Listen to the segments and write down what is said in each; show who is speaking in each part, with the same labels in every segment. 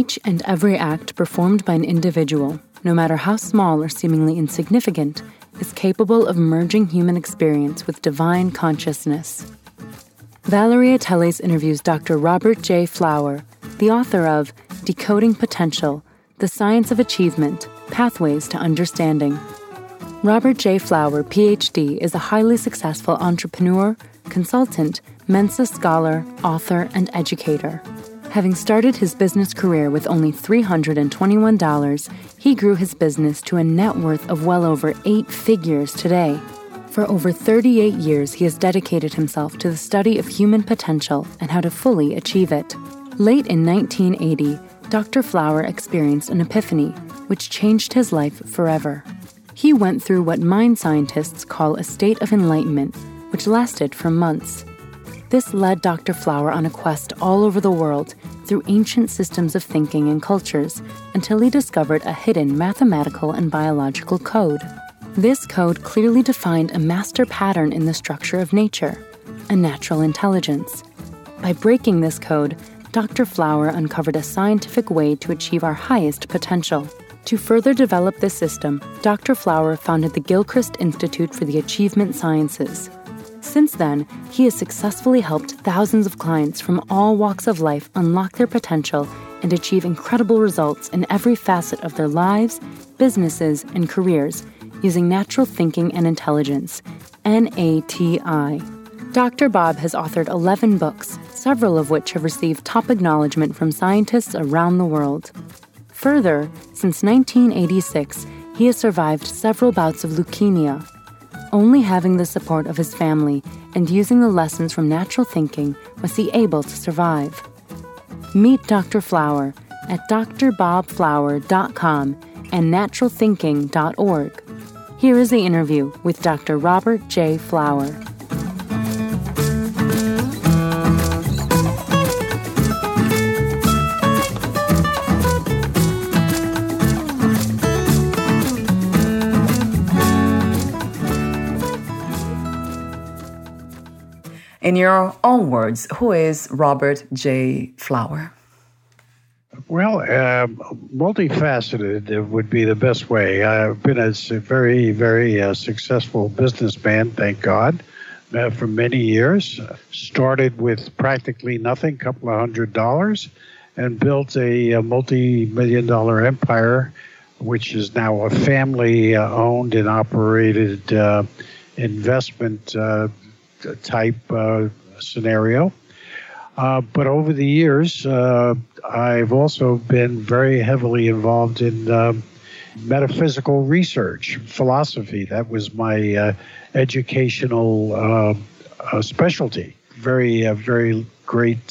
Speaker 1: Each and every act performed by an individual no matter how small or seemingly insignificant, is capable of merging human experience with divine consciousness. Valeria Teles interviews Dr. Robert J. Flower, the author of Decoding Potential The Science of Achievement Pathways to Understanding. Robert J. Flower, PhD, is a highly successful entrepreneur, consultant, Mensa scholar, author, and educator. Having started his business career with only $321, he grew his business to a net worth of well over eight figures today. For over 38 years, he has dedicated himself to the study of human potential and how to fully achieve it. Late in 1980, Dr. Flower experienced an epiphany, which changed his life forever. He went through what mind scientists call a state of enlightenment, which lasted for months. This led Dr. Flower on a quest all over the world through ancient systems of thinking and cultures until he discovered a hidden mathematical and biological code. This code clearly defined a master pattern in the structure of nature, a natural intelligence. By breaking this code, Dr. Flower uncovered a scientific way to achieve our highest potential. To further develop this system, Dr. Flower founded the Gilchrist Institute for the Achievement Sciences. Since then, he has successfully helped thousands of clients from all walks of life unlock their potential and achieve incredible results in every facet of their lives, businesses, and careers using natural thinking and intelligence, NATI. Dr. Bob has authored 11 books, several of which have received top acknowledgement from scientists around the world. Further, since 1986, he has survived several bouts of leukemia only having the support of his family and using the lessons from natural thinking was he able to survive. Meet Dr. Flower at drbobflower.com and naturalthinking.org. Here is the interview with Dr. Robert J. Flower.
Speaker 2: In your own words, who is Robert J. Flower?
Speaker 3: Well, uh, multifaceted would be the best way. I've been a very, very uh, successful businessman, thank God, uh, for many years. Started with practically nothing, a couple of hundred dollars, and built a, a multi million dollar empire, which is now a family owned and operated uh, investment uh, type uh, scenario. Uh, but over the years, uh, I've also been very heavily involved in um, metaphysical research, philosophy. That was my uh, educational uh, uh, specialty. Very, very great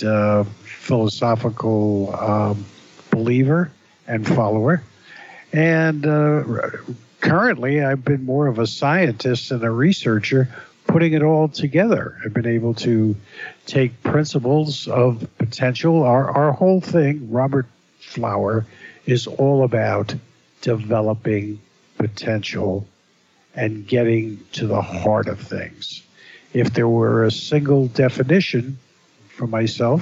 Speaker 3: philosophical um, believer and follower. And currently, I've been more of a scientist and a researcher putting it all together. I've been able to take principles of potential. Our, our whole thing, Robert Flower, is all about developing potential and getting to the heart of things. If there were a single definition for myself,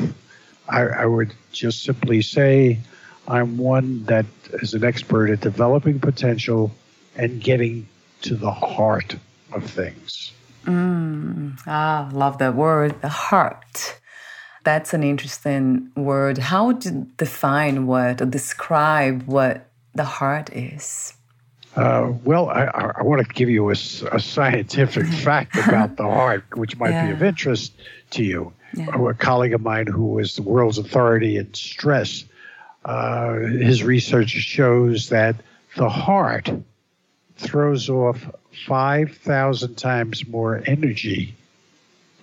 Speaker 3: I, I would just simply say I'm one that is an expert at developing potential and getting to the heart of things.
Speaker 2: Mm, ah, love that word, the heart. that's an interesting word. How would you define what or describe what the heart is?
Speaker 3: Uh, well, I, I, want to give you a, a scientific fact about the heart, which might yeah. be of interest to you. Yeah. A colleague of mine who is the world's authority in stress, uh, his research shows that the heart throws off 5,000 times more energy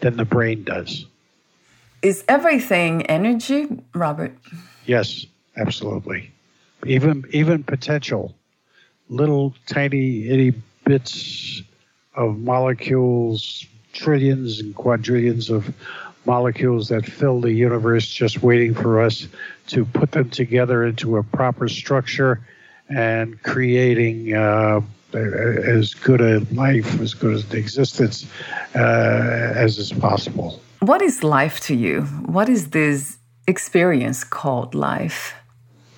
Speaker 3: than the brain does.
Speaker 2: Is everything energy, Robert?
Speaker 3: Yes, absolutely. Even even potential little tiny itty bits of molecules, trillions and quadrillions of molecules that fill the universe, just waiting for us to put them together into a proper structure and creating uh, as good a life, as good as existence uh, as is possible.
Speaker 2: What is life to you? What is this experience called life?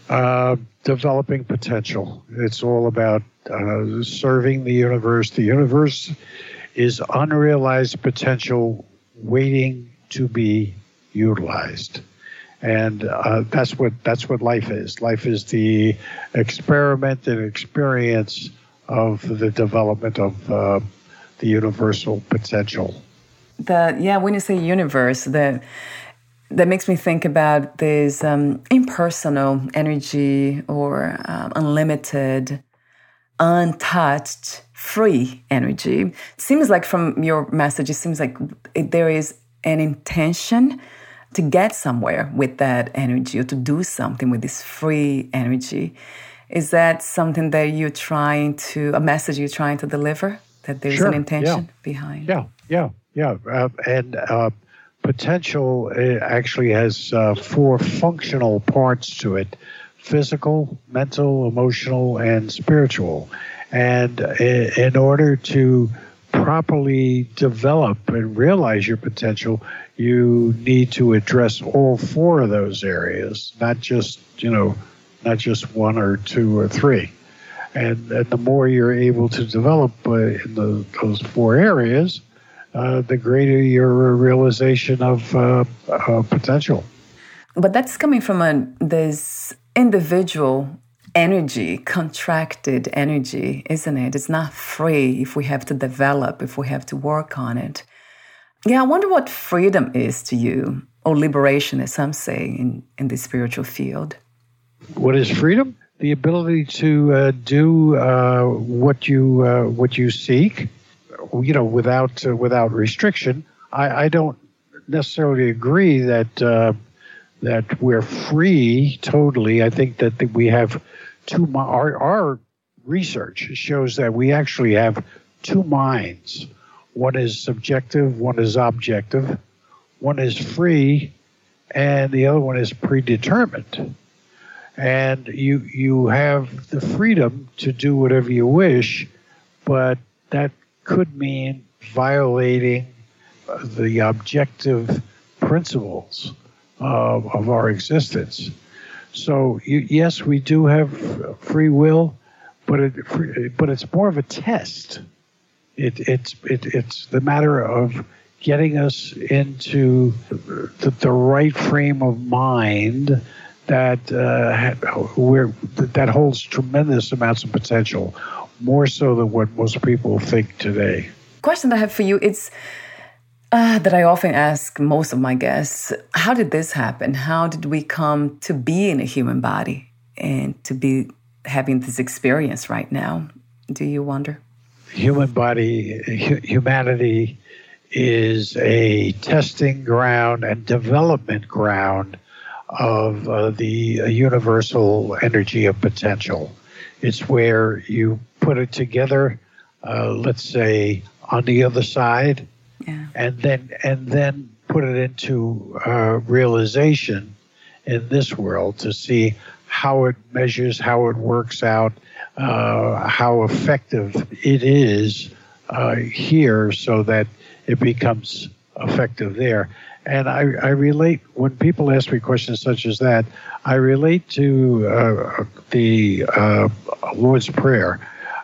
Speaker 3: Uh, developing potential. It's all about uh, serving the universe. The universe is unrealized potential waiting to be utilized. And uh, that's what that's what life is. Life is the experiment and experience of the development of uh, the universal potential.
Speaker 2: The yeah, when you say universe, the that makes me think about this um, impersonal energy or um, unlimited, untouched, free energy. Seems like from your message, it seems like there is an intention to get somewhere with that energy or to do something with this free energy. Is that something that you're trying to, a message you're trying to deliver? That there's
Speaker 3: sure,
Speaker 2: an intention
Speaker 3: yeah.
Speaker 2: behind?
Speaker 3: Yeah, yeah, yeah. Uh, and uh, potential actually has uh, four functional parts to it physical, mental, emotional, and spiritual. And in order to properly develop and realize your potential, you need to address all four of those areas, not just, you know, not just one or two or three. And, and the more you're able to develop uh, in the, those four areas, uh, the greater your realization of uh, uh, potential.
Speaker 2: But that's coming from a, this individual energy, contracted energy, isn't it? It's not free if we have to develop, if we have to work on it. Yeah, I wonder what freedom is to you, or liberation, as some say in, in the spiritual field.
Speaker 3: What is freedom? The ability to uh, do uh, what you uh, what you seek, you know, without uh, without restriction. I, I, don't necessarily agree that uh, that we're free totally. I think that we have two. Our, our research shows that we actually have two minds. One is subjective. One is objective. One is free, and the other one is predetermined. And you you have the freedom to do whatever you wish, but that could mean violating the objective principles of, of our existence. So you, yes, we do have free will, but it, but it's more of a test. It, it's it, it's the matter of getting us into the, the right frame of mind that uh, where that holds tremendous amounts of potential more so than what most people think today.
Speaker 2: Question I have for you it's uh, that I often ask most of my guests: How did this happen? How did we come to be in a human body and to be having this experience right now? Do you wonder?
Speaker 3: Human body, humanity is a testing ground and development ground of uh, the universal energy of potential. It's where you put it together, uh, let's say on the other side, yeah. and then and then put it into uh, realization in this world to see how it measures, how it works out, uh, how effective it is uh, here, so that it becomes effective there. And I, I relate when people ask me questions such as that. I relate to uh, the uh, Lord's Prayer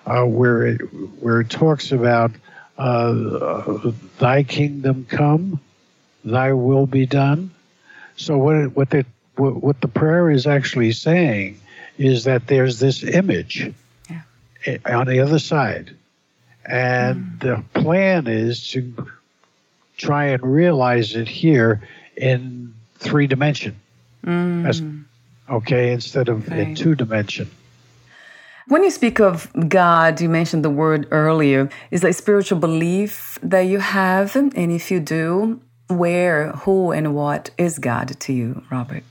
Speaker 3: uh, where it where it talks about uh, Thy kingdom come, Thy will be done, So what what the what the prayer is actually saying is that there's this image yeah. on the other side, and mm. the plan is to try and realize it here in three dimension. Mm. okay, instead of right. in two dimension.
Speaker 2: When you speak of God, you mentioned the word earlier. Is that a spiritual belief that you have? And if you do, where, who, and what is God to you, Robert?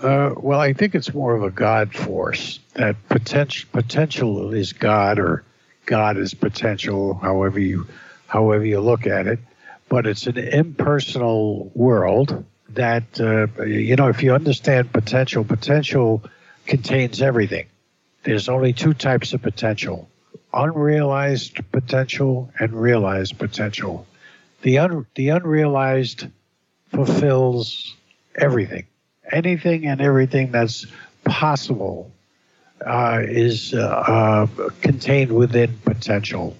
Speaker 3: Uh, well, I think it's more of a God force. That potential potential is God, or God is potential, however you however you look at it. But it's an impersonal world that uh, you know. If you understand potential, potential contains everything. There's only two types of potential: unrealized potential and realized potential. The un, the unrealized fulfills everything anything and everything that's possible uh, is uh, uh, contained within potential.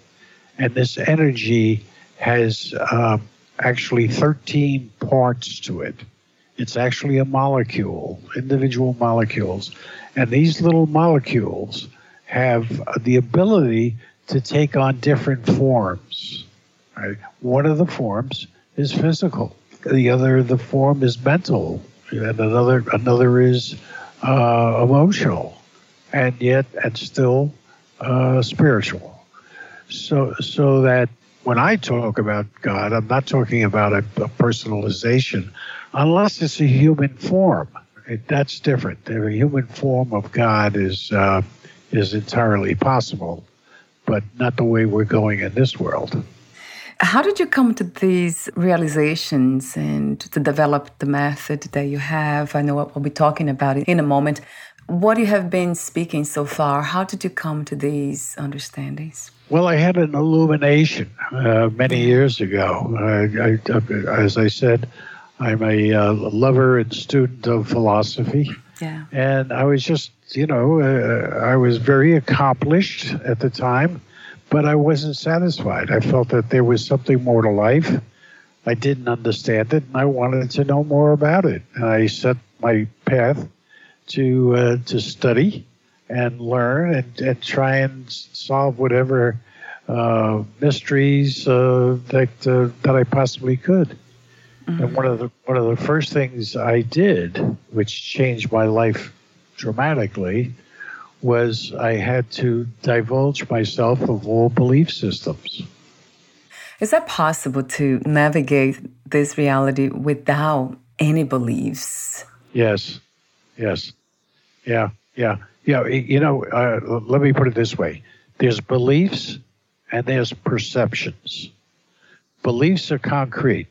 Speaker 3: And this energy has uh, actually 13 parts to it. It's actually a molecule, individual molecules. And these little molecules have the ability to take on different forms. Right? One of the forms is physical. The other, the form is mental and another another is uh, emotional, and yet and still uh, spiritual. So so that when I talk about God, I'm not talking about a, a personalization, unless it's a human form. It, that's different. The human form of God is uh, is entirely possible, but not the way we're going in this world.
Speaker 2: How did you come to these realizations and to develop the method that you have? I know what we'll be talking about in a moment. What you have been speaking so far, how did you come to these understandings?
Speaker 3: Well, I had an illumination uh, many years ago. I, I, as I said, I'm a uh, lover and student of philosophy. Yeah. And I was just, you know, uh, I was very accomplished at the time but I wasn't satisfied. I felt that there was something more to life. I didn't understand it, and I wanted to know more about it. And I set my path to uh, to study and learn and, and try and solve whatever uh, mysteries uh, that uh, that I possibly could. Mm-hmm. And one of the one of the first things I did, which changed my life dramatically, was I had to divulge myself of all belief systems.
Speaker 2: Is that possible to navigate this reality without any beliefs?
Speaker 3: Yes, yes, yeah, yeah, yeah. You know, uh, let me put it this way: there's beliefs and there's perceptions. Beliefs are concrete.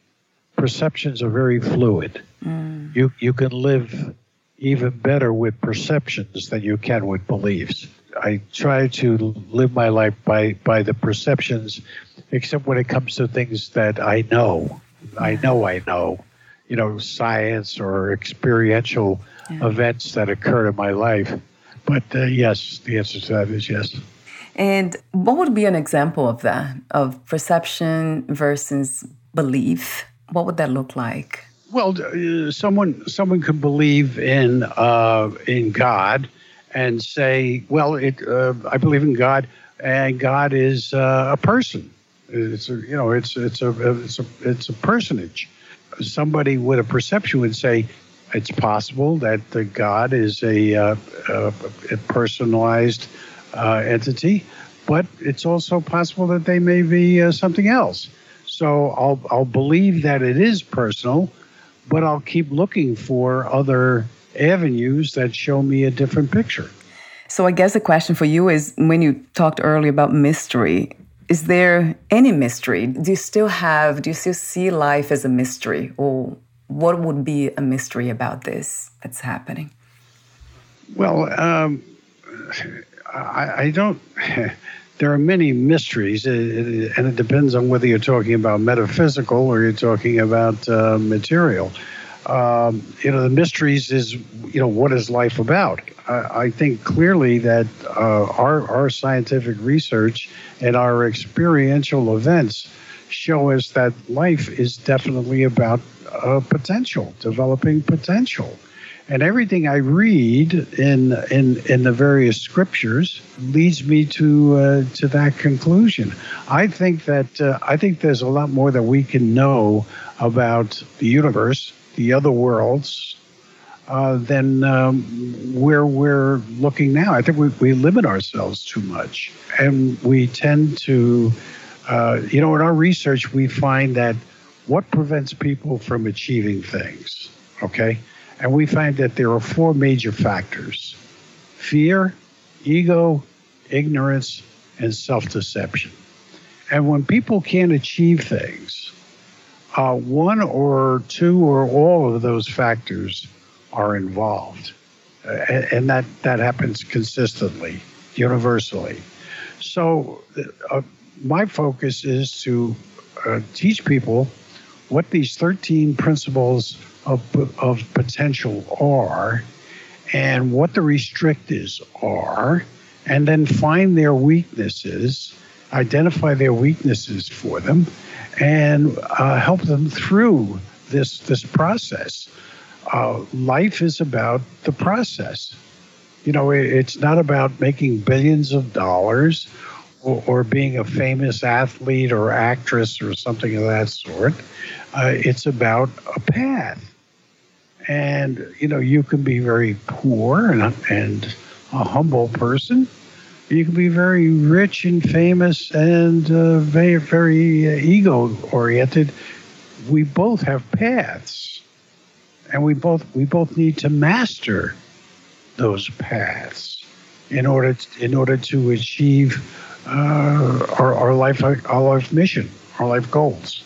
Speaker 3: Perceptions are very fluid. Mm. You you can live even better with perceptions than you can with beliefs. I try to live my life by, by the perceptions, except when it comes to things that I know. I know I know, you know, science or experiential yeah. events that occurred in my life. But uh, yes, the answer to that is yes.
Speaker 2: And what would be an example of that, of perception versus belief? What would that look like?
Speaker 3: Well, uh, someone someone could believe in uh, in God and say, "Well, it, uh, I believe in God, and God is uh, a person. It's a, you know, it's it's a it's a it's a personage." Somebody with a perception would say, "It's possible that God is a, uh, a, a personalized uh, entity, but it's also possible that they may be something else." So I'll I'll believe that it is personal but I'll keep looking for other avenues that show me a different picture.
Speaker 2: So I guess the question for you is when you talked earlier about mystery, is there any mystery? Do you still have, do you still see life as a mystery? Or what would be a mystery about this that's happening?
Speaker 3: Well, um, I, I don't. there are many mysteries, and it depends on whether you're talking about metaphysical or you're talking about uh, material. Um, you know, the mysteries is, you know, what is life about? I, I think clearly that uh, our, our scientific research and our experiential events show us that life is definitely about uh, potential, developing potential. And everything I read in in in the various scriptures leads me to uh, to that conclusion. I think that uh, I think there's a lot more that we can know about the universe, the other worlds, uh, than um, where we're looking now. I think we, we limit ourselves too much, and we tend to, uh, you know, in our research we find that what prevents people from achieving things, okay and we find that there are four major factors fear, ego, ignorance, and self deception. And when people can't achieve things, uh, one or two or all of those factors are involved. Uh, and that, that happens consistently, universally. So, uh, my focus is to uh, teach people what these 13 principles of, of potential are and what the restrictors are, and then find their weaknesses, identify their weaknesses for them, and uh, help them through this this process. Uh, life is about the process. You know, it, it's not about making billions of dollars or, being a famous athlete or actress or something of that sort. Uh, it's about a path and you know you can be very poor and and a humble person. You can be very rich and famous and uh, very very uh, ego oriented. We both have paths, and we both we both need to master those paths in order to, in order to achieve uh, our, our life our life mission, our life goals.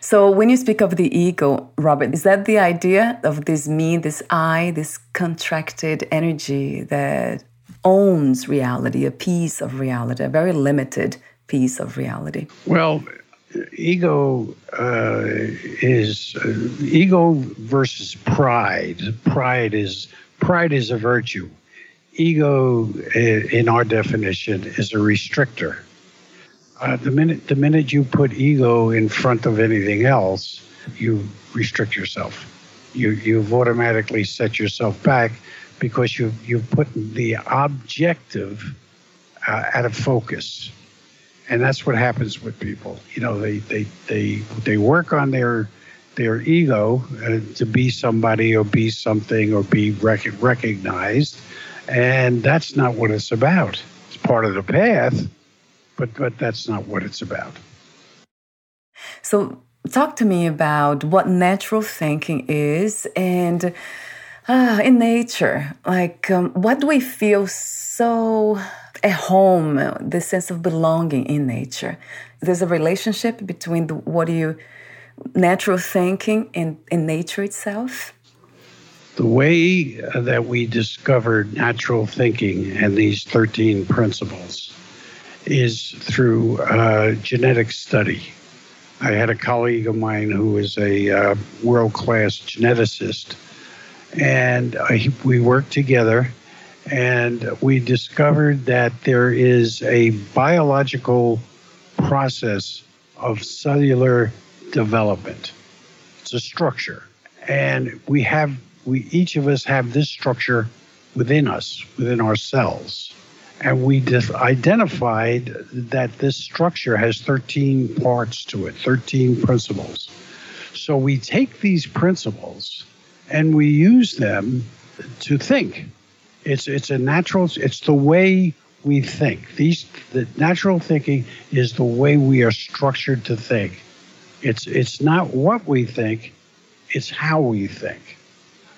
Speaker 1: So, when you speak of the ego, Robert, is that the idea of this me, this I, this contracted energy that owns reality, a piece of reality, a very limited piece of reality?
Speaker 3: Well, ego uh, is uh, ego versus pride. Pride is pride is a virtue. Ego, in our definition, is a restrictor. Uh, the minute the minute you put ego in front of anything else, you restrict yourself. You you've automatically set yourself back because you you've put the objective uh, out of focus, and that's what happens with people. You know, they they they they work on their their ego uh, to be somebody or be something or be rec- recognized, and that's not what it's about. It's part of the path but but that's not what it's about.
Speaker 1: So talk to me about what natural thinking is and uh, in nature like um, what do we feel so at home the sense of belonging in nature there's a relationship between the, what you natural thinking and, and nature itself
Speaker 3: the way that we discovered natural thinking and these 13 principles is through uh, genetic study. I had a colleague of mine who was a uh, world class geneticist, and I, we worked together and we discovered that there is a biological process of cellular development. It's a structure. And we have, we each of us have this structure within us, within our cells. And we identified that this structure has 13 parts to it, 13 principles. So we take these principles and we use them to think. It's, it's a natural, it's the way we think. These, the natural thinking is the way we are structured to think. It's, it's not what we think, it's how we think.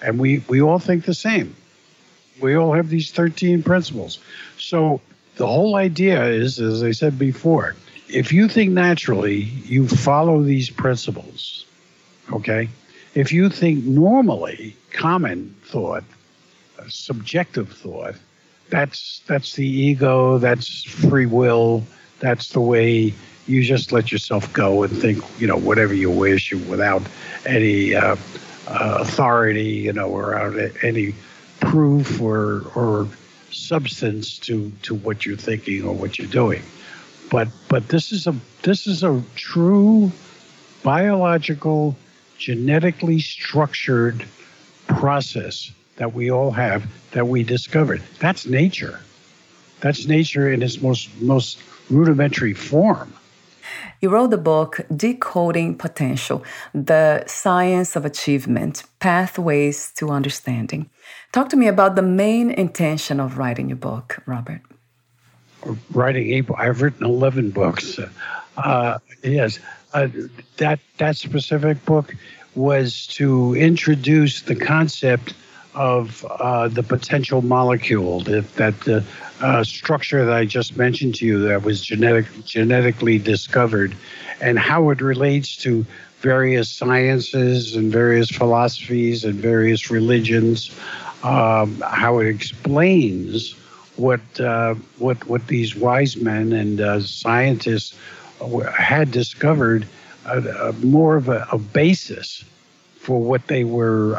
Speaker 3: And we, we all think the same. We all have these 13 principles. So the whole idea is, as I said before, if you think naturally, you follow these principles. Okay? If you think normally, common thought, subjective thought, that's that's the ego, that's free will, that's the way you just let yourself go and think, you know, whatever you wish without any uh, uh, authority, you know, or any proof or or substance to to what you're thinking or what you're doing. But but this is a this is a true biological genetically structured process that we all have that we discovered. That's nature. That's nature in its most most rudimentary form.
Speaker 4: You wrote the book Decoding Potential The Science of Achievement Pathways to Understanding. Talk to me about the main intention of writing your book, Robert.
Speaker 3: Writing a book. I've written 11 books. Uh, yes. Uh, that, that specific book was to introduce the concept of uh, the potential molecule, that, that the uh, structure that I just mentioned to you that was genetic, genetically discovered, and how it relates to various sciences and various philosophies and various religions, um, how it explains what uh, what what these wise men and uh, scientists had discovered uh, uh, more of a, a, basis for what they were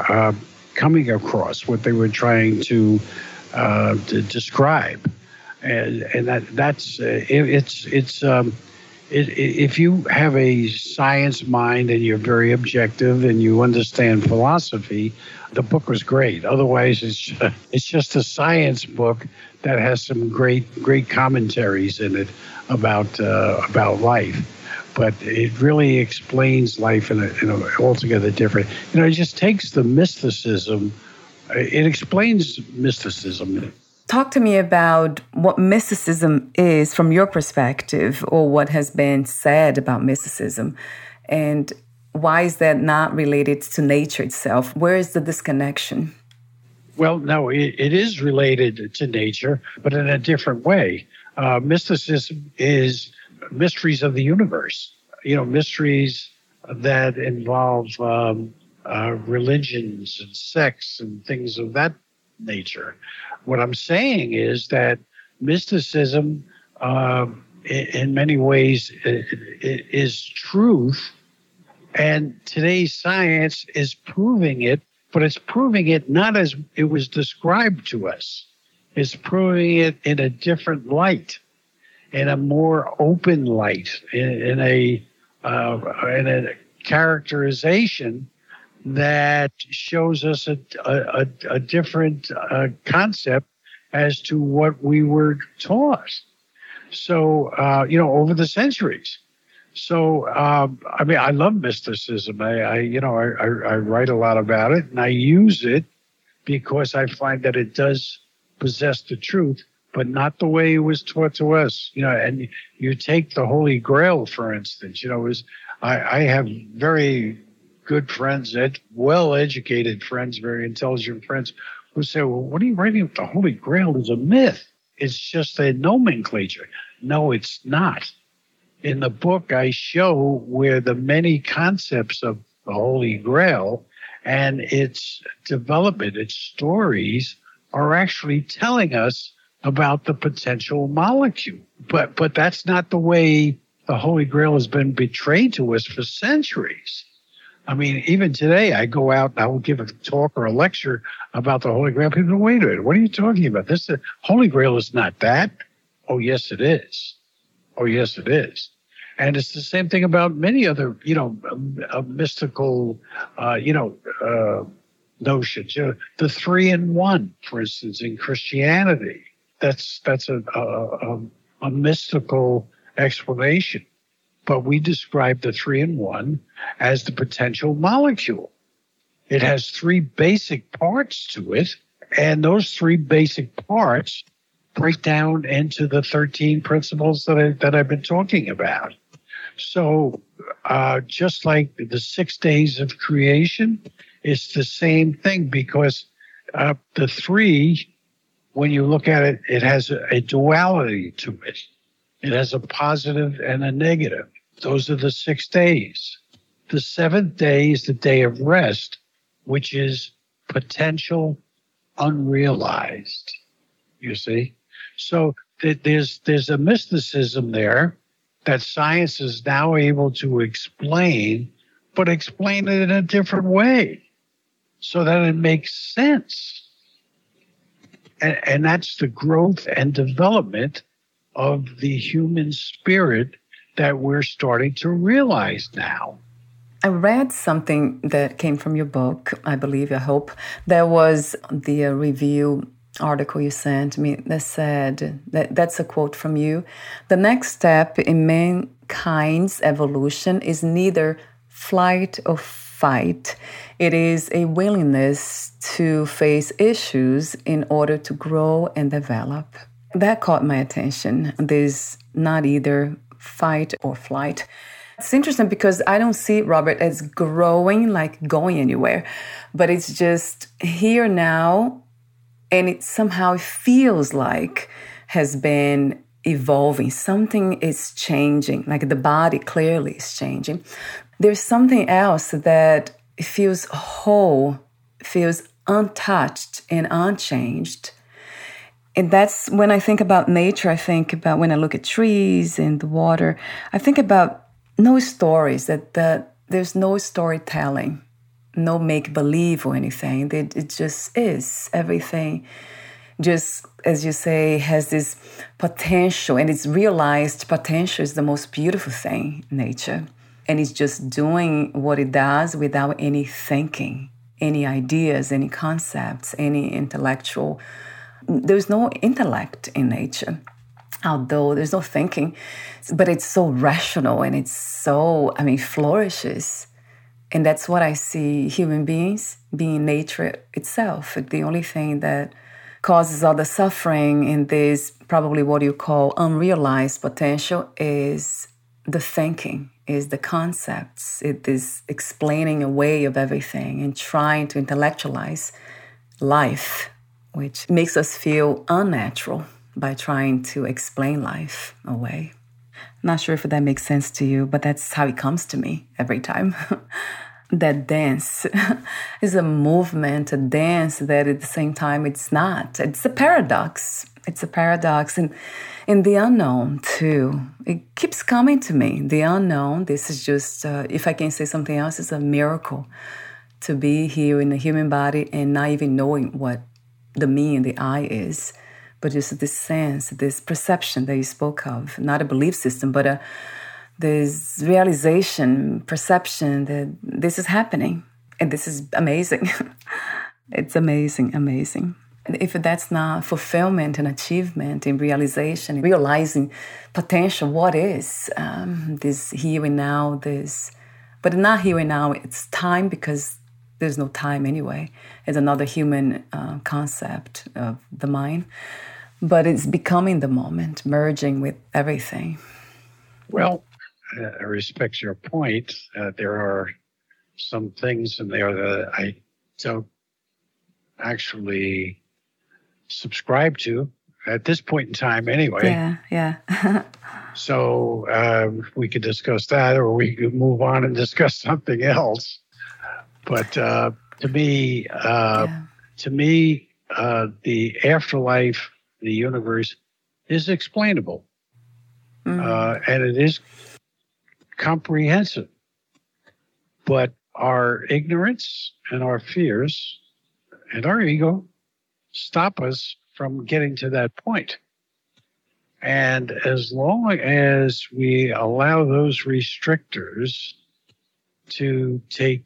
Speaker 3: coming across, what they were trying to, uh, to describe, and and that that's uh, it, it's it's. Um, it, if you have a science mind and you're very objective and you understand philosophy, the book was great. Otherwise, it's it's just a science book that has some great great commentaries in it about uh, about life but it really explains life in a, in a altogether different. You know, it just takes the mysticism. It explains mysticism.
Speaker 4: Talk to me about what mysticism is from your perspective, or what has been said about mysticism, and why is that not related to nature itself? Where is the disconnection?
Speaker 3: Well, no, it, it is related to nature, but in a different way. Uh, mysticism is mysteries of the universe, you know, mysteries that involve um, uh, religions and sects and things of that nature. What I'm saying is that mysticism, uh, in, in, many ways, is truth, and today's science is proving it, but it's proving it not as it was described to us. It's proving it in a different light in a more open light, in, in a uh, in a characterization that shows us a, a, a different uh, concept as to what we were taught. So, uh, you know, over the centuries. So, um, I mean, I love mysticism. I, I you know, I, I, I, write a lot about it and I use it because I find that it does possess the truth but not the way it was taught to us. You know, and you take the Holy Grail, for instance. You know, is I, I have very good friends, ed, well-educated friends, very intelligent friends, who say, "Well, what are you writing? About? The Holy Grail is a myth. It's just a nomenclature." No, it's not. In the book, I show where the many concepts of the Holy Grail and its development, its stories, are actually telling us about the potential molecule. But but that's not the way the Holy Grail has been betrayed to us for centuries. I mean, even today, I go out and I will give a talk or a lecture about the Holy Grail. People wait a minute, what are you talking about? This the Holy Grail is not that. Oh, yes, it is. Oh, yes, it is. And it's the same thing about many other, you know, uh, mystical, uh, you know, uh, notions. You know, the three in one, for instance, in Christianity that's that's a, a, a mystical explanation. But we describe the three in one as the potential molecule. It has three basic parts to it, and those three basic parts break down into the 13 principles that, I, that I've been talking about. So, uh, just like the six days of creation, it's the same thing because uh, the three when you look at it, it has a, duality to it. It has a positive and a negative. Those are the six days. The seventh day is the day of rest, which is potential unrealized. You see? So th- there's, there's a mysticism there that science is now able to explain, but explain it in a different way so that it makes sense. And, and that's the growth and development of the human spirit that we're starting to realize now.
Speaker 2: I read something that came from your book, I believe, I hope. There was the uh, review article you sent me that said that that's a quote from you. The next step in mankind's evolution is neither flight or fight. It is a willingness to face issues in order to grow and develop. That caught my attention. There's not either fight or flight. It's interesting because I don't see Robert as growing, like going anywhere, but it's just here now, and it somehow feels like has been evolving. Something is changing, like the body clearly is changing. There's something else that feels whole, feels untouched and unchanged. And that's when I think about nature, I think about when I look at trees and the water, I think about no stories, that, that there's no storytelling, no make believe or anything. It, it just is. Everything just, as you say, has this potential, and it's realized potential is the most beautiful thing in nature. And it's just doing what it does without any thinking, any ideas, any concepts, any intellectual. There's no intellect in nature although there's no thinking, but it's so rational and it's so, I mean, flourishes. And that's what I see human beings being nature itself. The only thing that causes all the suffering in this, probably what you call unrealized potential, is the thinking, is the concepts, it is explaining away of everything and trying to intellectualize life, which makes us feel unnatural by trying to explain life away. Not sure if that makes sense to you, but that's how it comes to me every time. that dance is a movement, a dance that at the same time it's not. It's a paradox. It's a paradox. And in the unknown, too, it keeps coming to me. The unknown, this is just, uh, if I can say something else, it's a miracle to be here in the human body and not even knowing what the me and the I is but just this sense, this perception that you spoke of, not a belief system, but a this realization, perception that this is happening and this is amazing. it's amazing, amazing. If that's not fulfillment and achievement and realization, realizing potential, what is um, this here and now, this, but not here and now, it's time because there's no time anyway. It's another human uh, concept of the mind. But it's becoming the moment, merging with everything.
Speaker 3: Well, uh, I respect your point. Uh, there are some things in there that I don't actually subscribe to at this point in time, anyway.
Speaker 2: Yeah, yeah.
Speaker 3: so um, we could discuss that, or we could move on and discuss something else. But uh, to me, uh, yeah. to me, uh, the afterlife, the universe, is explainable, mm. and it is comprehensive. But our ignorance and our fears and our ego stop us from getting to that point. And as long as we allow those restrictors to take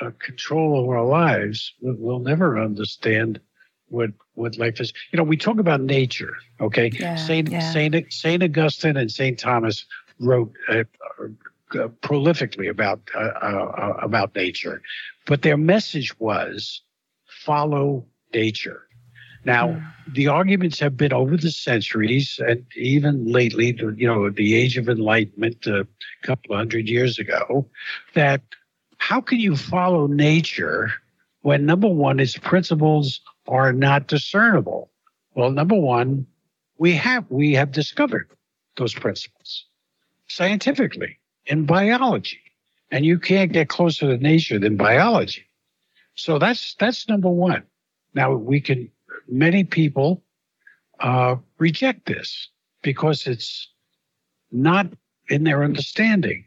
Speaker 3: uh, control of our lives, we'll never understand what what life is. You know, we talk about nature. Okay, yeah, Saint yeah. Saint Saint Augustine and Saint Thomas wrote uh, uh, prolifically about uh, uh, about nature, but their message was follow nature. Now, the arguments have been over the centuries, and even lately, you know, the Age of Enlightenment, a couple of hundred years ago, that how can you follow nature when number one, its principles are not discernible? Well, number one, we have we have discovered those principles scientifically in biology, and you can't get closer to nature than biology. So that's that's number one. Now we can many people uh, reject this because it's not in their understanding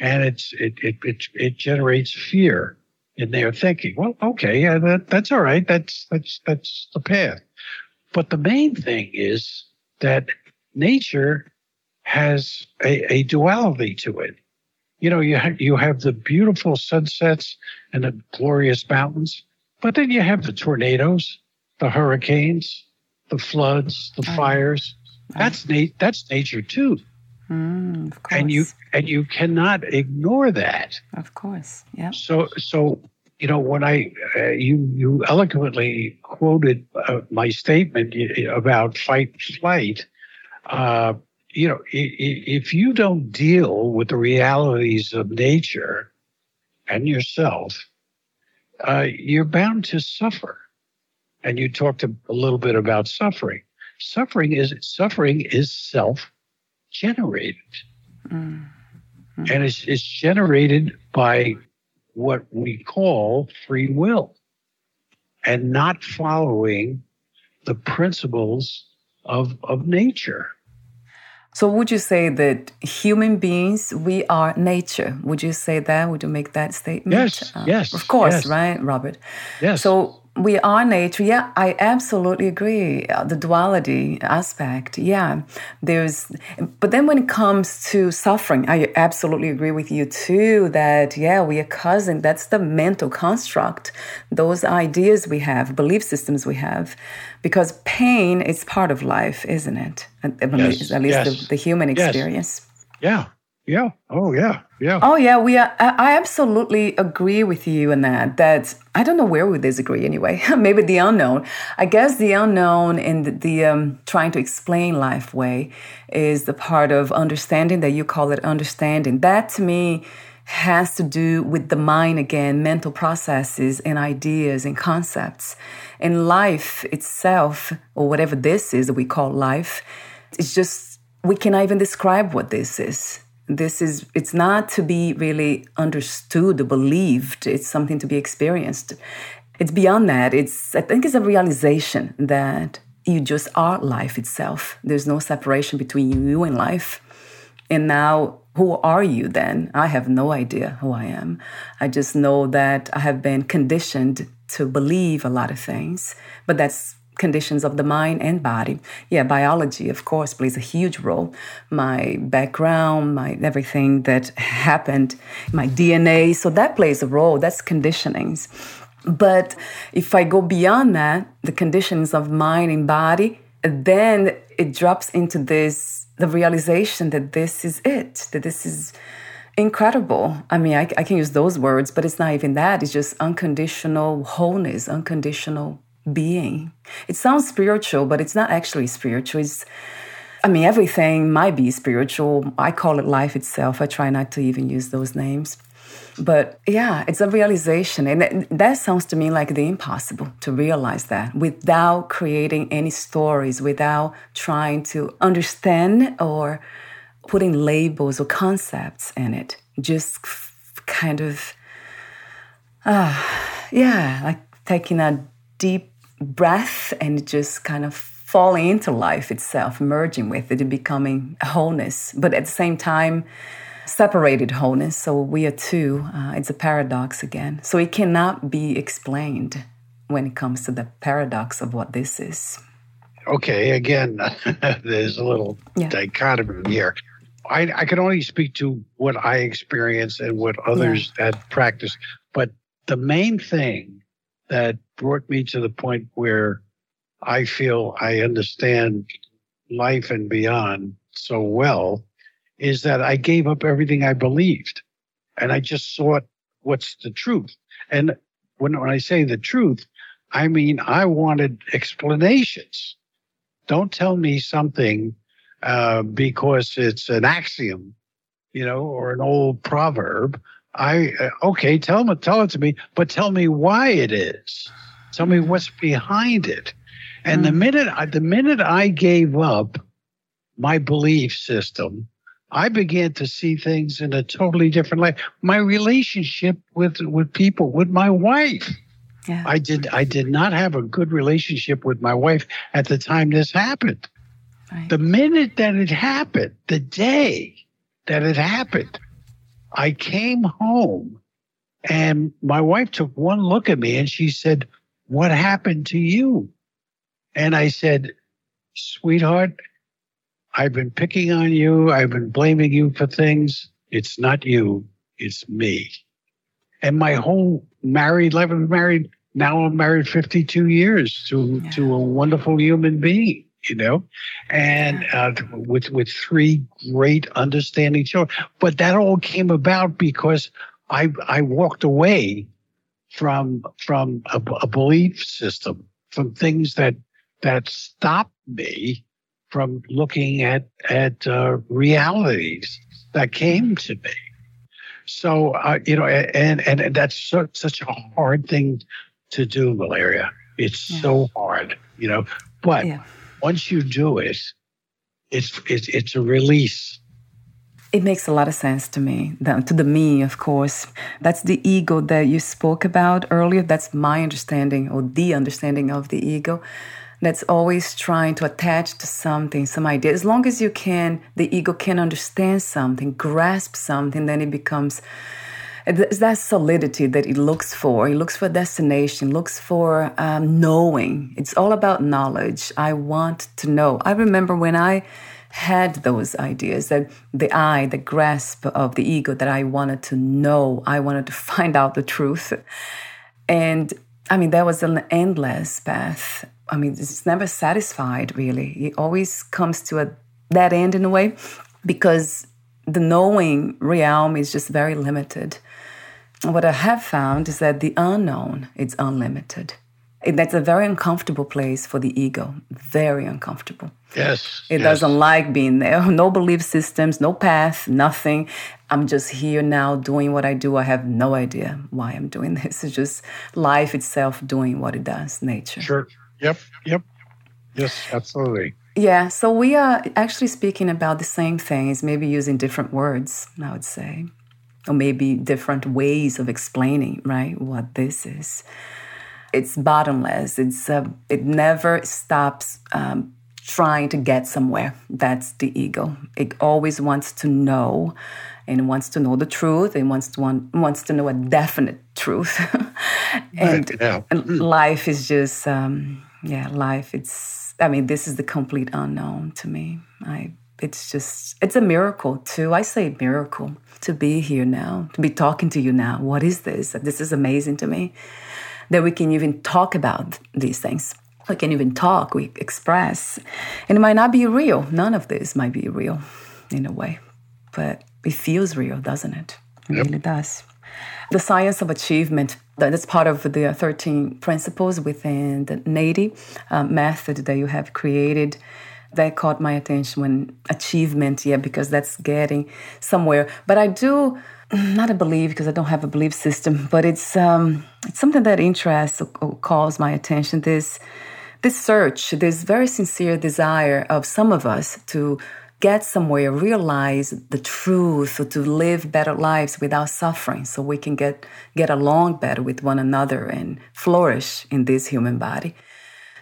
Speaker 3: and it's it it it, it generates fear in their thinking. Well, okay, yeah, that, that's all right. That's that's that's the path. But the main thing is that nature has a, a duality to it. you know, you you have the beautiful sunsets and the glorious mountains, but then you have the tornadoes, the hurricanes, the floods, the fires. That's na- that's nature too.
Speaker 2: Mm, of course.
Speaker 3: And you and you cannot ignore that.
Speaker 2: Of course. Yeah.
Speaker 3: So so you know when I uh, you you eloquently quoted uh, my statement about fight flight. Uh, you know, if you don't deal with the realities of nature and yourself, uh, you're bound to suffer. And you talked a, little bit about suffering. Suffering is suffering is self-generated, mm-hmm. and it's, it's generated by what we call free will, and not following the principles of of nature.
Speaker 2: So, would you say that human beings, we are nature? Would you say that? Would you make that statement?
Speaker 3: Yes, uh, yes.
Speaker 2: Of course,
Speaker 3: yes.
Speaker 2: right, Robert?
Speaker 3: Yes.
Speaker 2: So, we are nature. Yeah, I absolutely agree. Uh, the duality aspect. Yeah, there's, but then when it comes to suffering, I absolutely agree with you too that, yeah, we are cousin. That's the mental construct, those ideas we have, belief systems we have, because pain is part of life, isn't it? At,
Speaker 3: yes,
Speaker 2: at least
Speaker 3: yes.
Speaker 2: the, the, human experience.
Speaker 3: Yes. Yeah. Yeah. Oh, yeah. Yeah.
Speaker 2: Oh, yeah. We are. I absolutely agree with you in that. That I don't know where we disagree anyway. Maybe the unknown. I guess the unknown in the, the um, trying to explain life way is the part of understanding that you call it understanding. That to me has to do with the mind again, mental processes and ideas and concepts. And life itself, or whatever this is that we call life, it's just we cannot even describe what this is this is it's not to be really understood or believed. It's something to be experienced. It's beyond that. It's i think it's a realization that you just are life itself. There's no separation between you and life. And now who are you then? I have no idea who i am. I just know that i have been conditioned to believe a lot of things but that's conditions of the mind and body. Yeah, biology, of course, plays a huge role. My background, my everything that happened, my DNA, so that plays a role. That's conditionings. But if I go beyond that, the conditions of mind and body, then it drops into this the realization that this is it, that this is incredible. I mean, I, I, can use those words, but it's not even that. It's just unconditional wholeness, unconditional being. It sounds spiritual, but it's not actually spiritual. It's, I mean, everything might be spiritual. I call it life itself. I try not to even use those names. But yeah, it's a realization. And that sounds to me like the impossible to realize that without creating any stories, without trying to understand or putting labels or concepts in it. Just kind of, uh, yeah, like taking a deep breath and just kind of falling into life itself, merging with it and becoming wholeness, but at the same time, separated wholeness. So we are two. Uh, it's a paradox again. So it cannot be explained when it comes to the paradox of what this is.
Speaker 3: Okay, again, there's a little yeah. dichotomy here. I, I, can only speak to what I experience and what others yeah. had practiced. But the main thing that brought me to the point where I feel I understand life and beyond so well is that I gave up everything I believed and I just sought what's the truth. And when, when I say the truth, I mean, I wanted explanations. Don't tell me something uh, because it's an axiom, you know, or an old proverb. I uh, okay, tell me, tell it to me, but tell me why it is. Tell me what's behind it. And mm. the minute I, the minute I gave up my belief system, I began to see things in a totally different light. My relationship with with people, with my wife. Yeah. I did I did not have a good relationship with my wife at the time this happened. Right. The minute that it happened, the day that it happened, I came home and my wife took one look at me and she said, What happened to you? And I said, Sweetheart, I've been picking on you. I've been blaming you for things. It's not you. It's me. And my whole married life, I'm married now. I'm married 52 years to yeah. to a wonderful human being, you know, and uh, with with three great understanding children. But that all came about because I I walked away from from a, a belief system, from things that that stopped me from looking at at uh, realities that came to me. So uh, you know, and and and that's so, such a hard thing to do, Valeria. It's yeah. so hard, you know. But yeah. Once you do it, it's it's it's a release.
Speaker 2: It makes a lot of sense to me. To the me, of course. That's the ego that you spoke about earlier. That's my understanding, or the understanding of the ego that's always trying to attach to something, some idea. As long as you can, the ego can understand something, grasp something, then it becomes it's that solidity that it looks for. It looks for destination, looks for um, knowing. It's all about knowledge. I want to know. I remember when I had those ideas that the I, the grasp of the ego, that I wanted to know, I wanted to find out the truth. And I mean, that was an endless path. I mean, it's never satisfied really. It always comes to a dead end in a way because the knowing realm is just very limited. What I have found is that the unknown is unlimited. And that's a very uncomfortable place for the ego. Very uncomfortable.
Speaker 3: Yes.
Speaker 2: It
Speaker 3: yes.
Speaker 2: doesn't like being there. No belief systems, no path, nothing. I'm just here now doing what I do. I have no idea why I'm doing this. It's just life itself doing what it does, nature.
Speaker 3: Sure. Yep, yep. Yes, absolutely.
Speaker 2: Yeah, so we are actually speaking about the same things, maybe using different words, I would say, or maybe different ways of explaining, right, what this is. It's bottomless. It's uh, it never stops um, trying to get somewhere. That's the ego. It always wants to know, and wants to know the truth, and wants to want, wants to know a definite truth. and, yeah. and life is just. Um, yeah, life. It's. I mean, this is the complete unknown to me. I. It's just. It's a miracle too. I say miracle to be here now, to be talking to you now. What is this? This is amazing to me. That we can even talk about these things. We can even talk. We express, and it might not be real. None of this might be real, in a way, but it feels real, doesn't it? It yep. really does. The science of achievement that's part of the 13 principles within the NADI uh, method that you have created. That caught my attention when achievement, yeah, because that's getting somewhere. But I do mm, not a belief because I don't have a belief system, but it's um, it's something that interests or, or calls my attention. This this search, this very sincere desire of some of us to get somewhere, realize the truth, to live better lives without suffering, so we can get get along better with one another and flourish in this human body.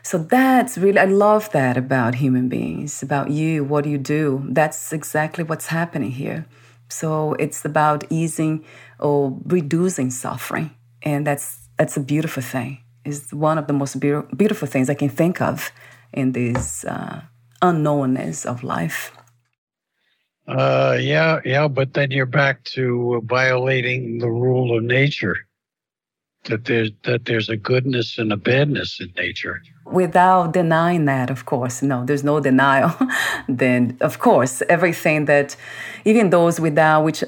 Speaker 2: So that's really I love that about human beings, about you, what you do? That's exactly what's happening here. So it's about easing or reducing suffering, and that's that's a beautiful thing. It's one of the most be- beautiful things I can think of in this uh, unknownness of life.
Speaker 3: Uh, yeah, yeah, but then you're back to violating the rule of nature. That there's that there's a goodness and a badness in nature.
Speaker 2: Without denying that, of course, no, there's no denial. then, of course, everything that, even those without which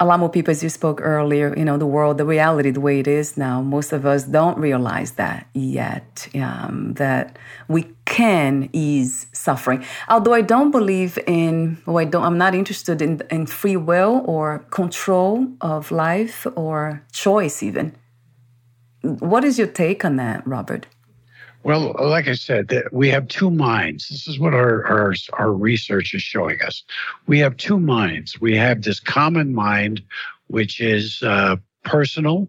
Speaker 2: a lot more people, as you spoke earlier, you know, the world, the reality, the way it is now, most of us don't realize that yet, um, that we can ease suffering. Although I don't believe in, or I don't, I'm not interested in, in free will or control of life or choice even. What is your take on that, Robert?
Speaker 3: Well, like I said, we have two minds. This is what our, our, our research is showing us. We have two minds. We have this common mind, which is uh, personal,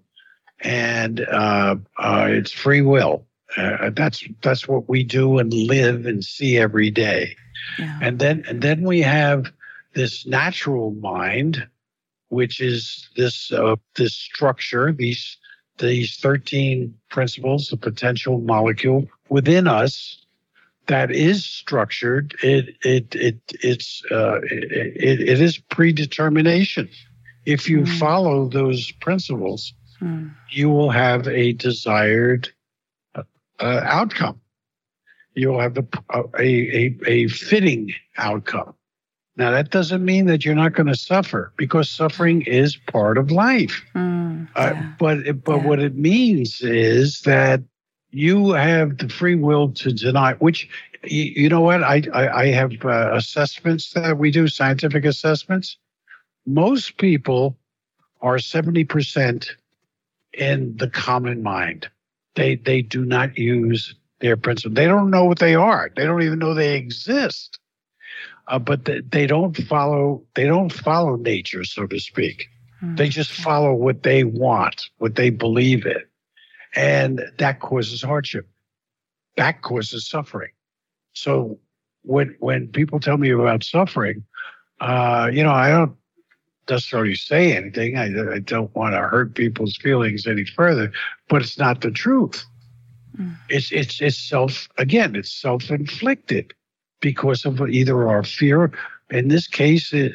Speaker 3: and uh, uh, it's free will. Uh, that's that's what we do and live and see every day. Yeah. And then and then we have this natural mind, which is this uh, this structure, these these 13 principles, the potential molecule within us that is structured, it, it, it, it's, uh, it, it is predetermination. If you mm. follow those principles, mm. you will have a desired uh, outcome. You will have the, uh, a, a, a fitting outcome. Now, that doesn't mean that you're not going to suffer because suffering is part of life. Mm, yeah. uh, but but yeah. what it means is that you have the free will to deny, which you, you know what? I, I, I have uh, assessments that we do, scientific assessments. Most people are 70% in the common mind. They, they do not use their principles. They don't know what they are. They don't even know they exist. Uh, but they, they don't follow. They don't follow nature, so to speak. Mm-hmm. They just follow what they want, what they believe in, and that causes hardship. That causes suffering. So when when people tell me about suffering, uh, you know, I don't necessarily say anything. I, I don't want to hurt people's feelings any further, but it's not the truth. Mm. It's it's it's self again. It's self inflicted because of either our fear. In this case, it,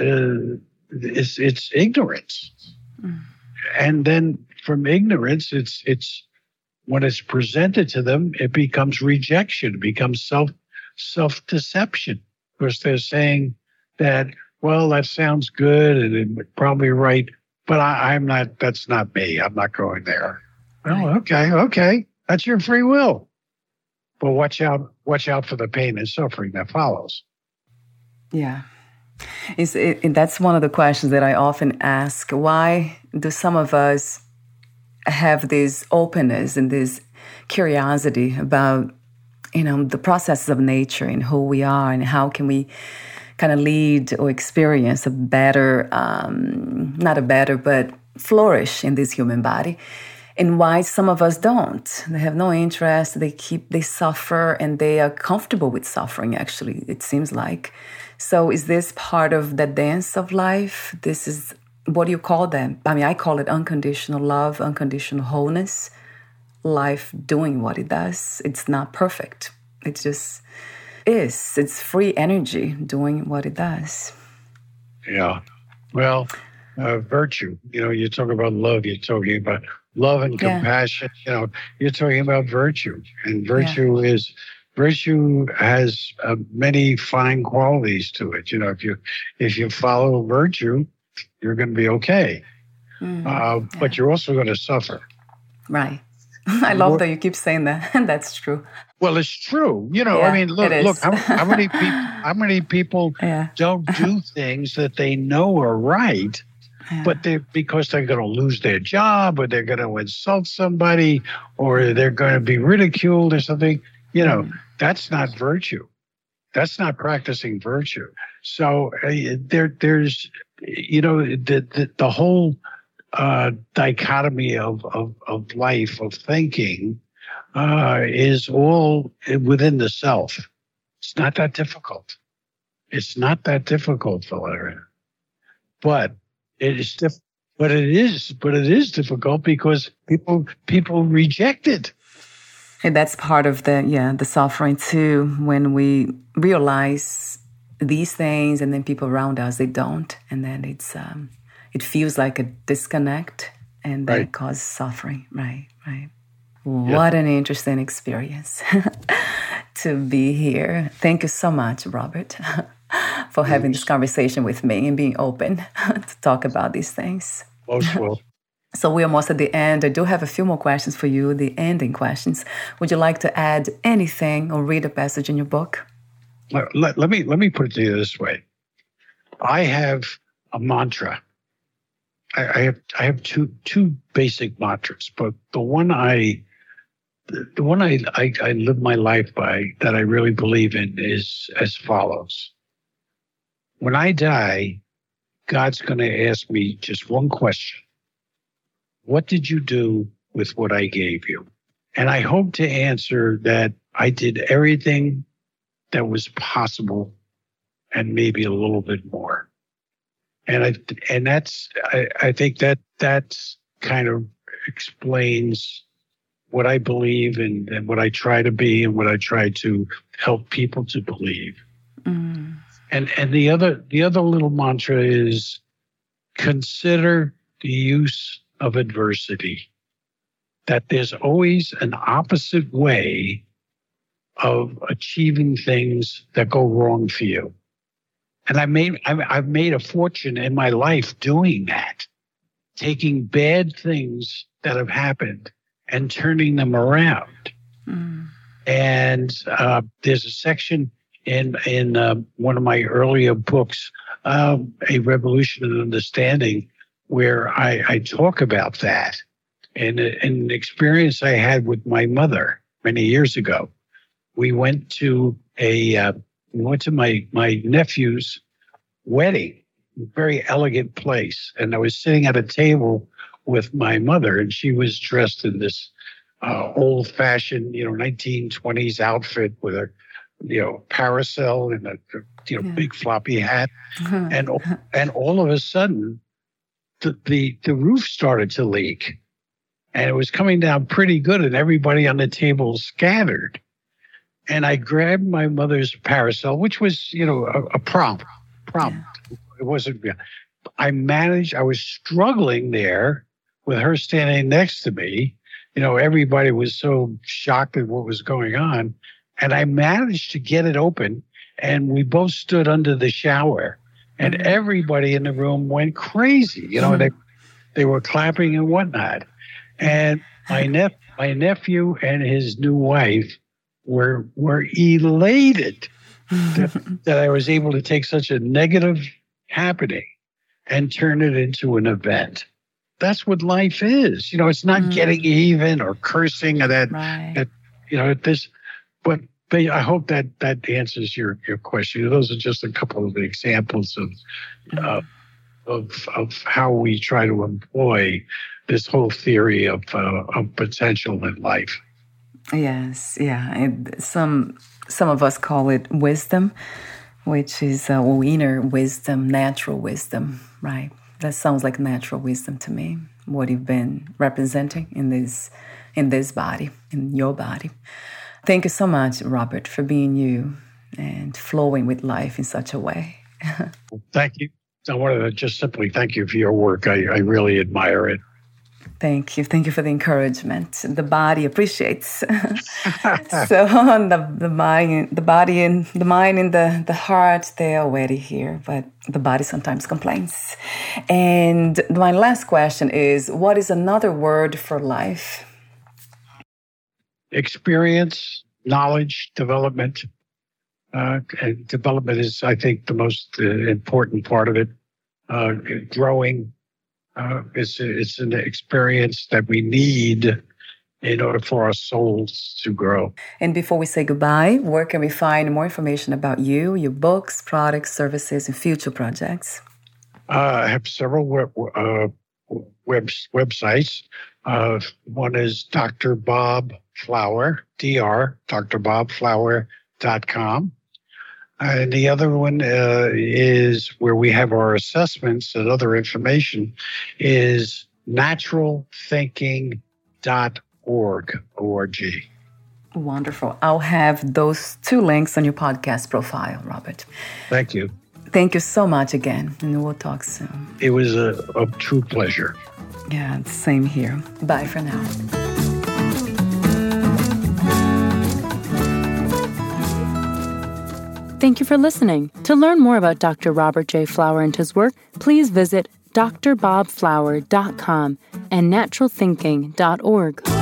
Speaker 3: uh, it's it's ignorance, mm. and then from ignorance, it's it's when it's presented to them, it becomes rejection, it becomes self self deception because they're saying that well that sounds good and it's probably right, but I, I'm not. That's not me. I'm not going there. Well, okay, okay, that's your free will, but watch out, watch out for the pain and suffering that follows.
Speaker 2: Yeah. It, that's one of the questions that I often ask. Why do some of us have this openness and this curiosity about you know the processes of nature and who we are and how can we kind of lead or experience a better um, not a better but flourish in this human body and why some of us don't they have no interest they keep they suffer and they are comfortable with suffering actually it seems like so is this part of the dance of life this is what do you call them? I mean, I call it unconditional love, unconditional wholeness, life doing what it does. It's not perfect. It just is. It's free energy doing what it does.
Speaker 3: Yeah. Well, uh, virtue. You know, you talk about love. You're talking about love and yeah. compassion. You know, you're talking about virtue, and virtue yeah. is virtue has uh, many fine qualities to it. You know, if you if you follow virtue, you're going to be okay. Mm, uh, yeah. But you're also going to suffer.
Speaker 2: Right. I love that you keep saying that. And that's true.
Speaker 3: Well, it's true. You know, yeah, I mean, look, look, how, how, many people, how many people yeah. don't do things that they know are right, yeah. but they because they're going to lose their job, or they're going to insult somebody, or they're going to be ridiculed or something. You know, mm. that's not virtue. That's not practicing virtue. So uh, there, there's you know, the, the, the whole uh, dichotomy of, of, of life, of thinking, uh, is all within the self. It's not that difficult. It's not that difficult, Valeria. But it is diff- but it is but it is difficult because people people reject it.
Speaker 2: And that's part of the yeah, the suffering too, when we realize these things and then people around us they don't and then it's um, it feels like a disconnect and that right. causes suffering. Right right. What an interesting experience to be here. Thank you so much robert for having this conversation with me and being open to talk about these things
Speaker 3: most well
Speaker 2: so we're almost at the end. I do have a few more questions for you, the ending questions. Would you like to add anything or read a passage in your book?
Speaker 3: let, let me let me put it to you this way. I have a mantra. I, I have I have two two basic mantras, but the one I the, the one I, I, I live my life by that I really believe in is as follows. When I die, God's going to ask me just one question. What did you do with what I gave you? And I hope to answer that I did everything that was possible and maybe a little bit more. And I and that's I, I think that that's kind of explains what I believe and, and what I try to be and what I try to help people to believe. Mm. And and the other the other little mantra is consider the use of adversity, that there's always an opposite way of achieving things that go wrong for you. And I made, I've made a fortune in my life doing that, taking bad things that have happened and turning them around. Mm. And uh, there's a section in in uh, one of my earlier books, um, A Revolution in Understanding, where I, I talk about that. And, and an experience I had with my mother many years ago. We went to a uh, we went to my my nephew's wedding, very elegant place, and I was sitting at a table with my mother, and she was dressed in this uh, old fashioned, you know, 1920s outfit with a, you know, parasol and a, you know, yeah. big floppy hat. Uh-huh. And, and all of a sudden, the, the, the roof started to leak and it was coming down pretty good and everybody on the table scattered. And I grabbed my mother's parasol, which was, you know, a, a prompt, prompt. Yeah. It wasn't, I managed, I was struggling there with her standing next to me you know, everybody was so shocked at what was going on. And I managed to get it open and we both stood under the shower and mm-hmm. everybody in the room went crazy. You know, they they were clapping and whatnot. And my nep my nephew and his new wife were were elated that, that I was able to take such a negative happening and turn it into an event that's what life is. You know, it's not mm. getting even or cursing or that, right. that you know, this, but I hope that that answers your, your question. Those are just a couple of examples of, uh, of, of how we try to employ this whole theory of, uh, of potential in life.
Speaker 2: Yes, yeah. Some some of us call it wisdom, which is uh, inner wisdom, natural wisdom, right? That sounds like natural wisdom to me. What you've been representing in this in this body, in your body. Thank you so much, Robert, for being you and flowing with life in such a way.
Speaker 3: thank you. I wanted to just simply thank you for your work. I, I really admire it.
Speaker 2: Thank you. Thank you for the encouragement. The body appreciates. so the, the mind, the body and the mind and the, the heart, they're already here, but the body sometimes complains. And my last question is what is another word for life?
Speaker 3: Experience, knowledge, development. Uh, development is, I think, the most uh, important part of it. Uh, growing, uh, it's, it's an experience that we need in order for our souls to grow.
Speaker 2: And before we say goodbye, where can we find more information about you, your books, products, services, and future projects?
Speaker 3: Uh, I have several web, uh, web websites. Uh, one is Dr. Bob Flower, dr, drbobflower.com. And the other one uh, is where we have our assessments and other information is naturalthinking.org. O-R-G.
Speaker 2: Wonderful. I'll have those two links on your podcast profile, Robert.
Speaker 3: Thank you.
Speaker 2: Thank you so much again, and we'll talk soon.
Speaker 3: It was a, a true pleasure.
Speaker 2: Yeah, same here. Bye for now.
Speaker 1: Thank you for listening. To learn more about Dr. Robert J. Flower and his work, please visit drbobflower.com and naturalthinking.org.